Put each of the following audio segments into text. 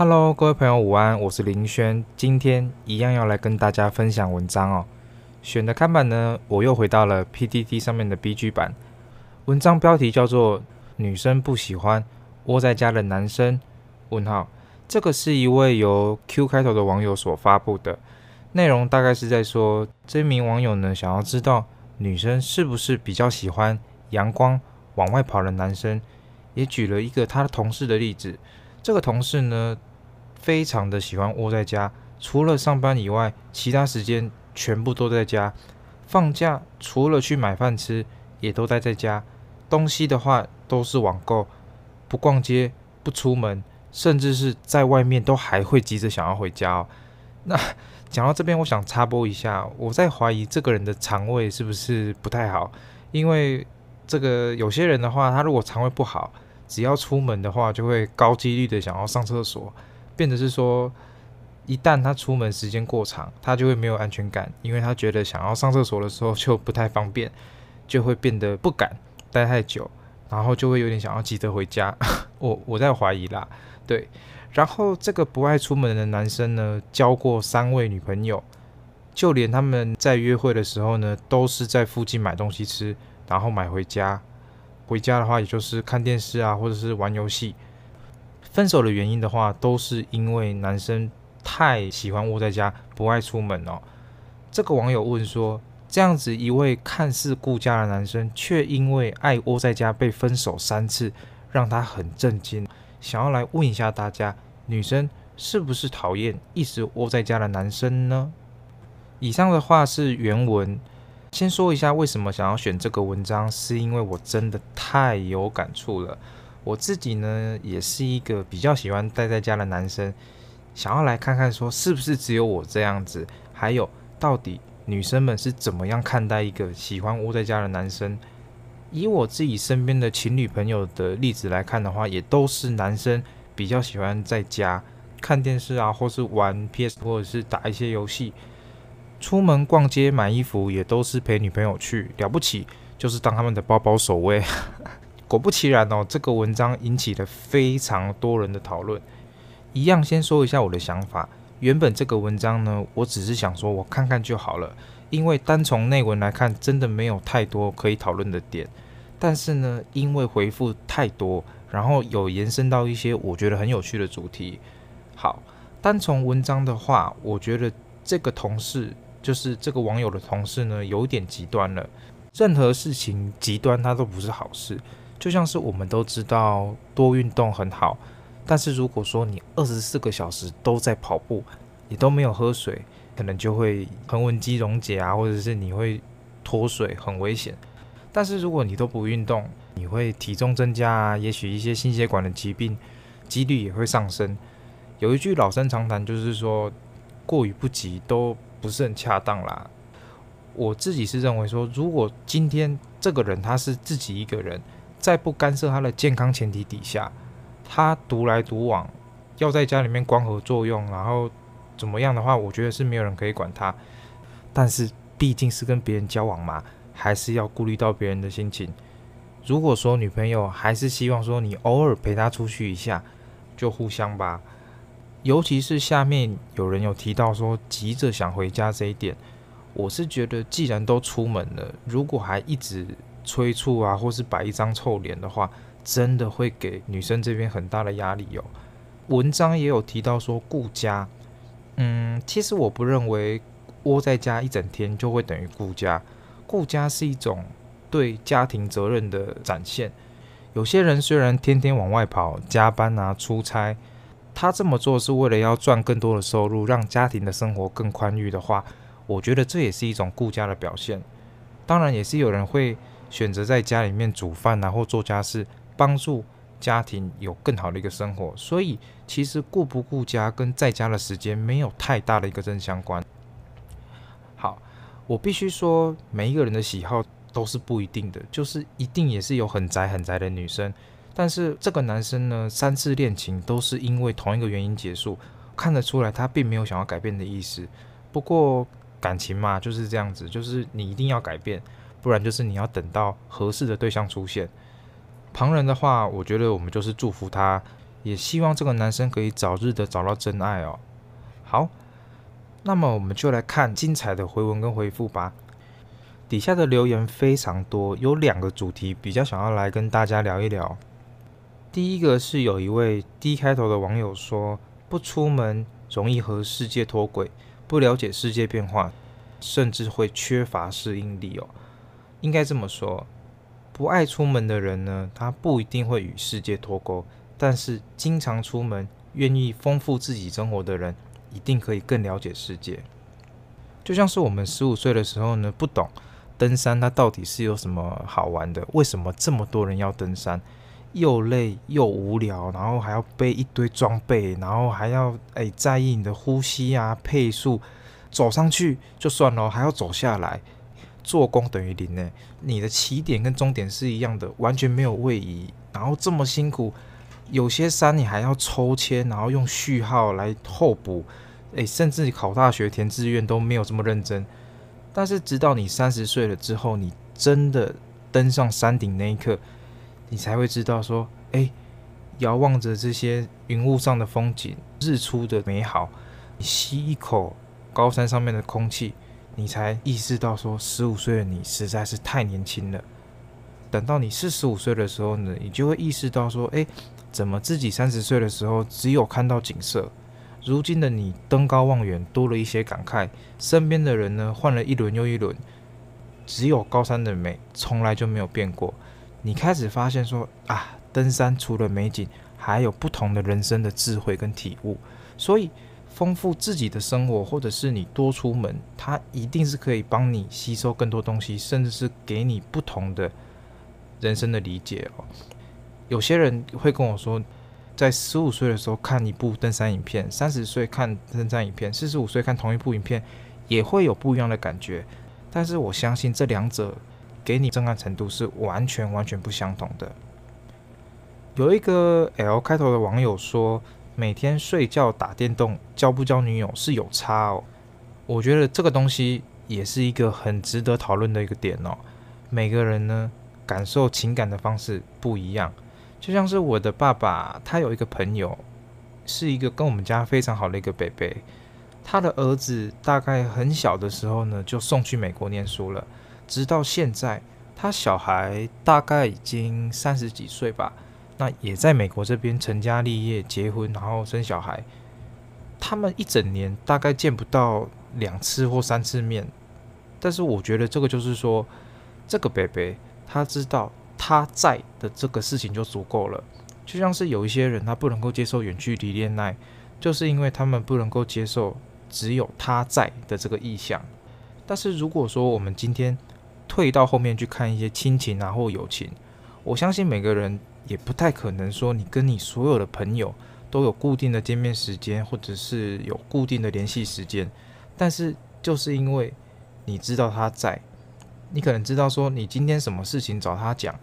Hello，各位朋友午安，我是林轩，今天一样要来跟大家分享文章哦。选的看板呢，我又回到了 PTT 上面的 BG 版，文章标题叫做“女生不喜欢窝在家的男生”。问号，这个是一位由 Q 开头的网友所发布的，内容大概是在说，这名网友呢想要知道女生是不是比较喜欢阳光往外跑的男生，也举了一个他的同事的例子，这个同事呢。非常的喜欢窝在家，除了上班以外，其他时间全部都在家。放假除了去买饭吃，也都待在家。东西的话都是网购，不逛街，不出门，甚至是在外面都还会急着想要回家。哦。那讲到这边，我想插播一下，我在怀疑这个人的肠胃是不是不太好，因为这个有些人的话，他如果肠胃不好，只要出门的话，就会高几率的想要上厕所。变得是说，一旦他出门时间过长，他就会没有安全感，因为他觉得想要上厕所的时候就不太方便，就会变得不敢待太久，然后就会有点想要急着回家。我我在怀疑啦，对。然后这个不爱出门的男生呢，交过三位女朋友，就连他们在约会的时候呢，都是在附近买东西吃，然后买回家。回家的话，也就是看电视啊，或者是玩游戏。分手的原因的话，都是因为男生太喜欢窝在家，不爱出门哦。这个网友问说：“这样子一位看似顾家的男生，却因为爱窝在家被分手三次，让他很震惊。想要来问一下大家，女生是不是讨厌一直窝在家的男生呢？”以上的话是原文。先说一下为什么想要选这个文章，是因为我真的太有感触了。我自己呢，也是一个比较喜欢待在家的男生，想要来看看说是不是只有我这样子，还有到底女生们是怎么样看待一个喜欢窝在家的男生。以我自己身边的情侣朋友的例子来看的话，也都是男生比较喜欢在家看电视啊，或是玩 PS，或者是打一些游戏。出门逛街买衣服也都是陪女朋友去，了不起就是当他们的包包守卫。果不其然哦，这个文章引起了非常多人的讨论。一样，先说一下我的想法。原本这个文章呢，我只是想说我看看就好了，因为单从内文来看，真的没有太多可以讨论的点。但是呢，因为回复太多，然后有延伸到一些我觉得很有趣的主题。好，单从文章的话，我觉得这个同事，就是这个网友的同事呢，有点极端了。任何事情极端，它都不是好事。就像是我们都知道多运动很好，但是如果说你二十四个小时都在跑步，你都没有喝水，可能就会横纹肌溶解啊，或者是你会脱水，很危险。但是如果你都不运动，你会体重增加啊，也许一些心血管的疾病几率也会上升。有一句老生常谈，就是说过于不及都不是很恰当啦。我自己是认为说，如果今天这个人他是自己一个人。在不干涉他的健康前提底下，他独来独往，要在家里面光合作用，然后怎么样的话，我觉得是没有人可以管他。但是毕竟是跟别人交往嘛，还是要顾虑到别人的心情。如果说女朋友还是希望说你偶尔陪她出去一下，就互相吧。尤其是下面有人有提到说急着想回家这一点，我是觉得既然都出门了，如果还一直。催促啊，或是摆一张臭脸的话，真的会给女生这边很大的压力哦。文章也有提到说顾家，嗯，其实我不认为窝在家一整天就会等于顾家。顾家是一种对家庭责任的展现。有些人虽然天天往外跑、加班啊、出差，他这么做是为了要赚更多的收入，让家庭的生活更宽裕的话，我觉得这也是一种顾家的表现。当然，也是有人会。选择在家里面煮饭啊，或做家事，帮助家庭有更好的一个生活。所以，其实顾不顾家跟在家的时间没有太大的一个正相关。好，我必须说，每一个人的喜好都是不一定的，就是一定也是有很宅很宅的女生。但是这个男生呢，三次恋情都是因为同一个原因结束，看得出来他并没有想要改变的意思。不过感情嘛，就是这样子，就是你一定要改变。不然就是你要等到合适的对象出现。旁人的话，我觉得我们就是祝福他，也希望这个男生可以早日的找到真爱哦。好，那么我们就来看精彩的回文跟回复吧。底下的留言非常多，有两个主题比较想要来跟大家聊一聊。第一个是有一位 D 开头的网友说，不出门容易和世界脱轨，不了解世界变化，甚至会缺乏适应力哦。应该这么说，不爱出门的人呢，他不一定会与世界脱钩。但是经常出门、愿意丰富自己生活的人，一定可以更了解世界。就像是我们十五岁的时候呢，不懂登山它到底是有什么好玩的，为什么这么多人要登山，又累又无聊，然后还要背一堆装备，然后还要诶在意你的呼吸啊、配速，走上去就算了，还要走下来，做工等于零呢。你的起点跟终点是一样的，完全没有位移，然后这么辛苦。有些山你还要抽签，然后用序号来候补，诶，甚至考大学填志愿都没有这么认真。但是直到你三十岁了之后，你真的登上山顶那一刻，你才会知道说，诶，遥望着这些云雾上的风景，日出的美好，你吸一口高山上面的空气，你才意识到说，十五岁的你实在是太年轻了。等到你四十五岁的时候呢，你就会意识到说，诶。怎么自己三十岁的时候只有看到景色，如今的你登高望远多了一些感慨，身边的人呢换了一轮又一轮，只有高山的美从来就没有变过。你开始发现说啊，登山除了美景，还有不同的人生的智慧跟体悟，所以丰富自己的生活，或者是你多出门，它一定是可以帮你吸收更多东西，甚至是给你不同的人生的理解哦。有些人会跟我说，在十五岁的时候看一部登山影片，三十岁看登山影片，四十五岁看同一部影片，也会有不一样的感觉。但是我相信这两者给你震撼程度是完全完全不相同的。有一个 L 开头的网友说，每天睡觉打电动，交不交女友是有差哦。我觉得这个东西也是一个很值得讨论的一个点哦。每个人呢，感受情感的方式不一样。就像是我的爸爸，他有一个朋友，是一个跟我们家非常好的一个伯伯。他的儿子大概很小的时候呢，就送去美国念书了。直到现在，他小孩大概已经三十几岁吧，那也在美国这边成家立业、结婚，然后生小孩。他们一整年大概见不到两次或三次面，但是我觉得这个就是说，这个伯伯他知道。他在的这个事情就足够了，就像是有一些人他不能够接受远距离恋爱，就是因为他们不能够接受只有他在的这个意向。但是如果说我们今天退到后面去看一些亲情啊或友情，我相信每个人也不太可能说你跟你所有的朋友都有固定的见面时间，或者是有固定的联系时间。但是就是因为你知道他在。你可能知道说，你今天什么事情找他讲，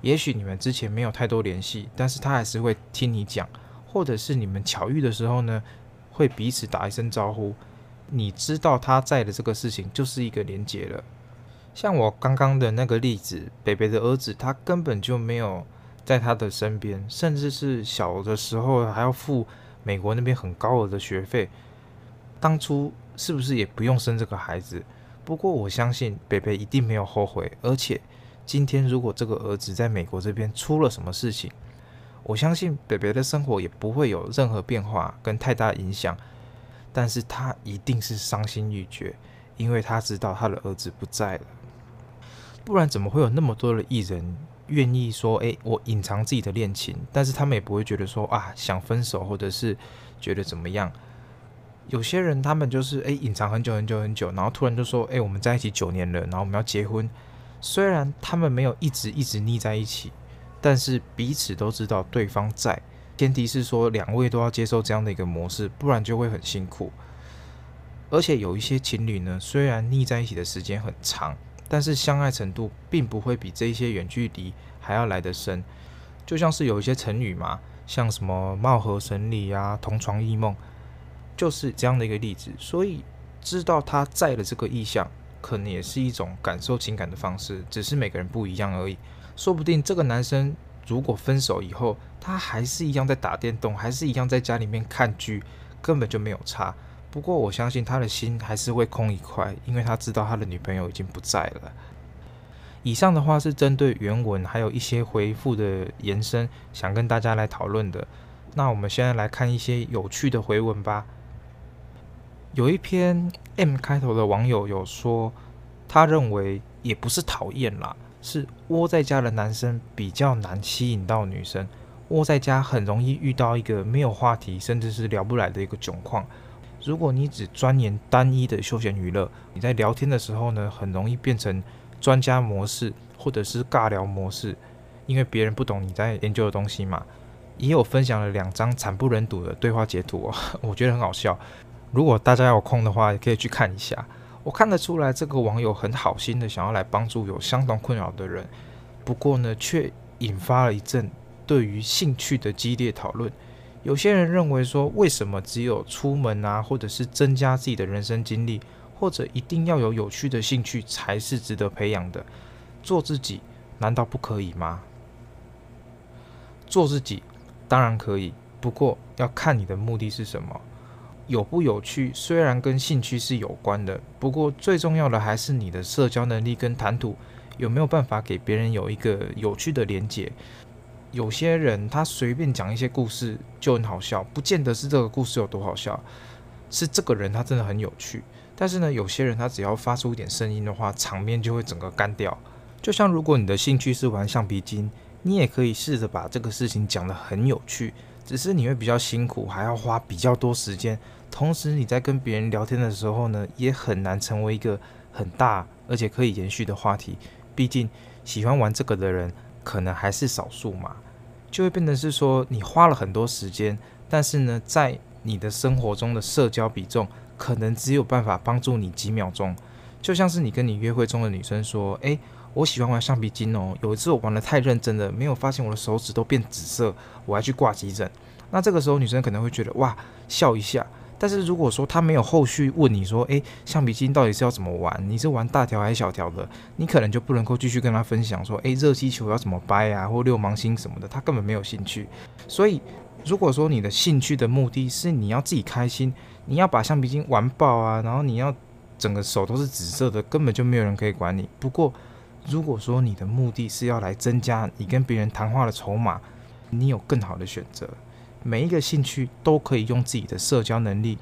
也许你们之前没有太多联系，但是他还是会听你讲，或者是你们巧遇的时候呢，会彼此打一声招呼。你知道他在的这个事情就是一个连结了。像我刚刚的那个例子，北北的儿子他根本就没有在他的身边，甚至是小的时候还要付美国那边很高额的学费，当初是不是也不用生这个孩子？不过我相信北北一定没有后悔，而且今天如果这个儿子在美国这边出了什么事情，我相信北北的生活也不会有任何变化跟太大影响，但是他一定是伤心欲绝，因为他知道他的儿子不在了，不然怎么会有那么多的艺人愿意说，诶，我隐藏自己的恋情，但是他们也不会觉得说啊想分手，或者是觉得怎么样。有些人他们就是诶隐藏很久很久很久，然后突然就说诶我们在一起九年了，然后我们要结婚。虽然他们没有一直一直腻在一起，但是彼此都知道对方在。前提是说两位都要接受这样的一个模式，不然就会很辛苦。而且有一些情侣呢，虽然腻在一起的时间很长，但是相爱程度并不会比这些远距离还要来得深。就像是有一些成语嘛，像什么貌合神离啊，同床异梦。就是这样的一个例子，所以知道他在的这个意向，可能也是一种感受情感的方式，只是每个人不一样而已。说不定这个男生如果分手以后，他还是一样在打电动，还是一样在家里面看剧，根本就没有差。不过我相信他的心还是会空一块，因为他知道他的女朋友已经不在了。以上的话是针对原文还有一些回复的延伸，想跟大家来讨论的。那我们现在来看一些有趣的回文吧。有一篇 M 开头的网友有说，他认为也不是讨厌啦，是窝在家的男生比较难吸引到女生，窝在家很容易遇到一个没有话题，甚至是聊不来的一个窘况。如果你只钻研单一的休闲娱乐，你在聊天的时候呢，很容易变成专家模式或者是尬聊模式，因为别人不懂你在研究的东西嘛。也有分享了两张惨不忍睹的对话截图哦，我觉得很好笑。如果大家有空的话，也可以去看一下。我看得出来，这个网友很好心的想要来帮助有相同困扰的人，不过呢，却引发了一阵对于兴趣的激烈讨论。有些人认为说，为什么只有出门啊，或者是增加自己的人生经历，或者一定要有有趣的兴趣才是值得培养的？做自己难道不可以吗？做自己当然可以，不过要看你的目的是什么。有不有趣，虽然跟兴趣是有关的，不过最重要的还是你的社交能力跟谈吐有没有办法给别人有一个有趣的连接。有些人他随便讲一些故事就很好笑，不见得是这个故事有多好笑，是这个人他真的很有趣。但是呢，有些人他只要发出一点声音的话，场面就会整个干掉。就像如果你的兴趣是玩橡皮筋，你也可以试着把这个事情讲得很有趣，只是你会比较辛苦，还要花比较多时间。同时，你在跟别人聊天的时候呢，也很难成为一个很大而且可以延续的话题。毕竟，喜欢玩这个的人可能还是少数嘛，就会变成是说，你花了很多时间，但是呢，在你的生活中的社交比重，可能只有办法帮助你几秒钟。就像是你跟你约会中的女生说：“诶，我喜欢玩橡皮筋哦，有一次我玩的太认真了，没有发现我的手指都变紫色，我还去挂急诊。”那这个时候，女生可能会觉得哇，笑一下。但是如果说他没有后续问你说，诶，橡皮筋到底是要怎么玩？你是玩大条还是小条的？你可能就不能够继续跟他分享说，诶，热气球要怎么掰啊，或六芒星什么的，他根本没有兴趣。所以，如果说你的兴趣的目的是你要自己开心，你要把橡皮筋玩爆啊，然后你要整个手都是紫色的，根本就没有人可以管你。不过，如果说你的目的是要来增加你跟别人谈话的筹码，你有更好的选择。每一个兴趣都可以用自己的社交能力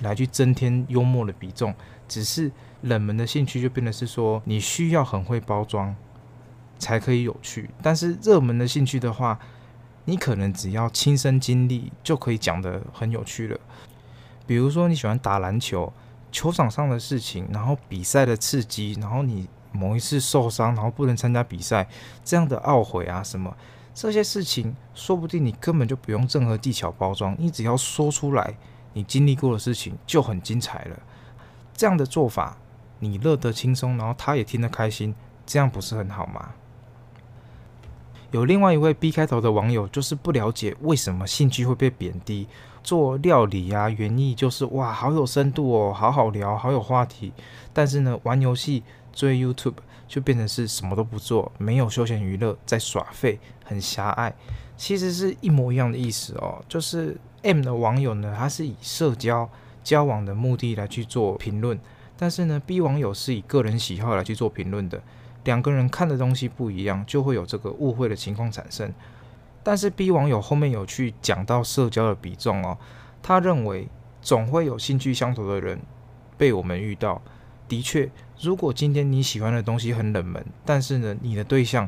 来去增添幽默的比重，只是冷门的兴趣就变得是说你需要很会包装才可以有趣，但是热门的兴趣的话，你可能只要亲身经历就可以讲得很有趣了。比如说你喜欢打篮球，球场上的事情，然后比赛的刺激，然后你某一次受伤，然后不能参加比赛，这样的懊悔啊什么。这些事情，说不定你根本就不用任何技巧包装，你只要说出来，你经历过的事情就很精彩了。这样的做法，你乐得轻松，然后他也听得开心，这样不是很好吗？有另外一位 B 开头的网友，就是不了解为什么兴趣会被贬低。做料理啊，园艺就是哇，好有深度哦，好好聊，好有话题。但是呢，玩游戏、追 YouTube。就变成是什么都不做，没有休闲娱乐，在耍废，很狭隘。其实是一模一样的意思哦。就是 M 的网友呢，他是以社交交往的目的来去做评论，但是呢，B 网友是以个人喜好来去做评论的。两个人看的东西不一样，就会有这个误会的情况产生。但是 B 网友后面有去讲到社交的比重哦，他认为总会有兴趣相投的人被我们遇到。的确，如果今天你喜欢的东西很冷门，但是呢，你的对象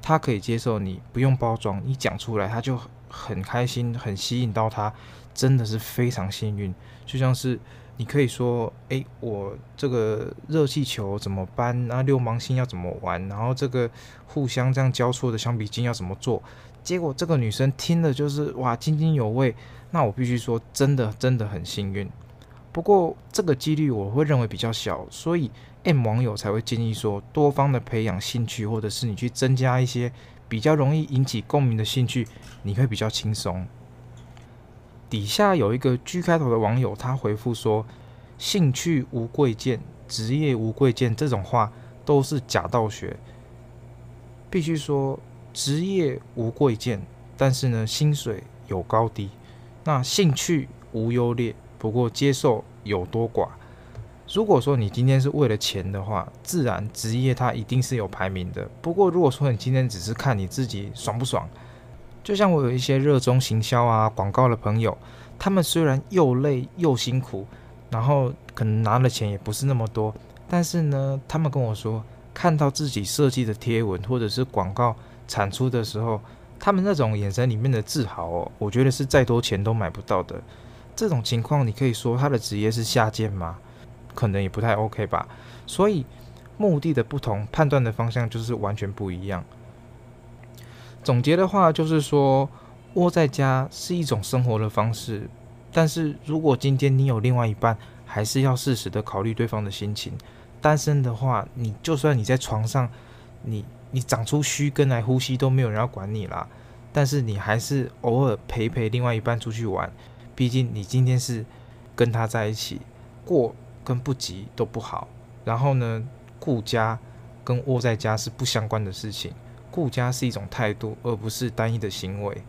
他可以接受你不用包装，你讲出来他就很开心，很吸引到他，真的是非常幸运。就像是你可以说，诶，我这个热气球怎么搬？那六芒星要怎么玩？然后这个互相这样交错的橡皮筋要怎么做？结果这个女生听了就是哇津津有味。那我必须说，真的真的很幸运。不过这个几率我会认为比较小，所以 M 网友才会建议说，多方的培养兴趣，或者是你去增加一些比较容易引起共鸣的兴趣，你会比较轻松。底下有一个 G 开头的网友，他回复说：“兴趣无贵贱，职业无贵贱，这种话都是假道学。必须说，职业无贵贱。”但是呢，薪水有高低。那兴趣无优劣，不过接受有多寡。如果说你今天是为了钱的话，自然职业它一定是有排名的。不过如果说你今天只是看你自己爽不爽，就像我有一些热衷行销啊、广告的朋友，他们虽然又累又辛苦，然后可能拿的钱也不是那么多，但是呢，他们跟我说，看到自己设计的贴文或者是广告产出的时候，他们那种眼神里面的自豪哦，我觉得是再多钱都买不到的。这种情况，你可以说他的职业是下贱吗？可能也不太 OK 吧。所以目的的不同，判断的方向就是完全不一样。总结的话就是说，窝在家是一种生活的方式，但是如果今天你有另外一半，还是要适时的考虑对方的心情。单身的话，你就算你在床上，你你长出须根来呼吸都没有人要管你啦。但是你还是偶尔陪陪另外一半出去玩，毕竟你今天是跟他在一起，过跟不急都不好。然后呢，顾家跟窝在家是不相关的事情。顾家是一种态度，而不是单一的行为。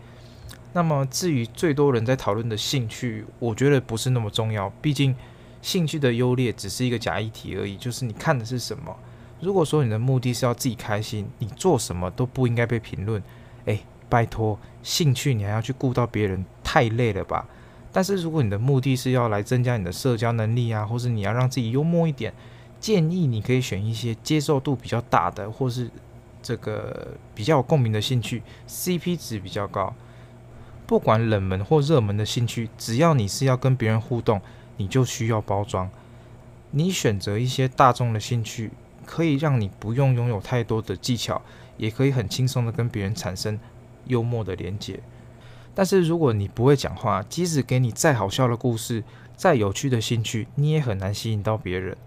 那么，至于最多人在讨论的兴趣，我觉得不是那么重要。毕竟，兴趣的优劣只是一个假议题而已，就是你看的是什么。如果说你的目的是要自己开心，你做什么都不应该被评论。诶，拜托，兴趣你还要去顾到别人，太累了吧？但是如果你的目的是要来增加你的社交能力啊，或是你要让自己幽默一点，建议你可以选一些接受度比较大的，或是。这个比较有共鸣的兴趣，CP 值比较高。不管冷门或热门的兴趣，只要你是要跟别人互动，你就需要包装。你选择一些大众的兴趣，可以让你不用拥有太多的技巧，也可以很轻松的跟别人产生幽默的连接。但是如果你不会讲话，即使给你再好笑的故事、再有趣的兴趣，你也很难吸引到别人。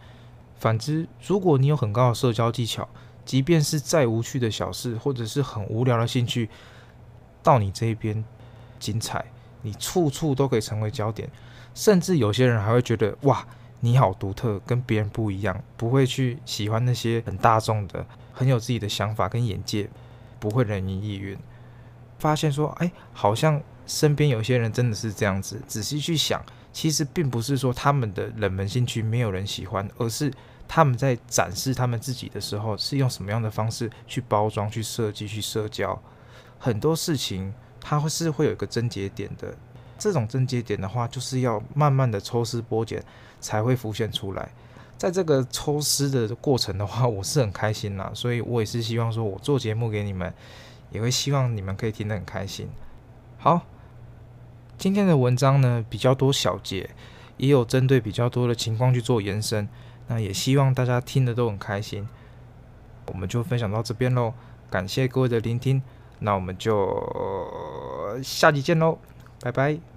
反之，如果你有很高的社交技巧，即便是再无趣的小事，或者是很无聊的兴趣，到你这边精彩，你处处都可以成为焦点，甚至有些人还会觉得哇，你好独特，跟别人不一样，不会去喜欢那些很大众的，很有自己的想法跟眼界，不会人云亦云。发现说，哎，好像身边有些人真的是这样子。仔细去想，其实并不是说他们的冷门兴趣没有人喜欢，而是。他们在展示他们自己的时候，是用什么样的方式去包装、去设计、去社交？很多事情它会是会有一个症结点的。这种症结点的话，就是要慢慢的抽丝剥茧才会浮现出来。在这个抽丝的过程的话，我是很开心啦，所以我也是希望说我做节目给你们，也会希望你们可以听得很开心。好，今天的文章呢比较多小节，也有针对比较多的情况去做延伸。那也希望大家听得都很开心，我们就分享到这边喽，感谢各位的聆听，那我们就下集见喽，拜拜。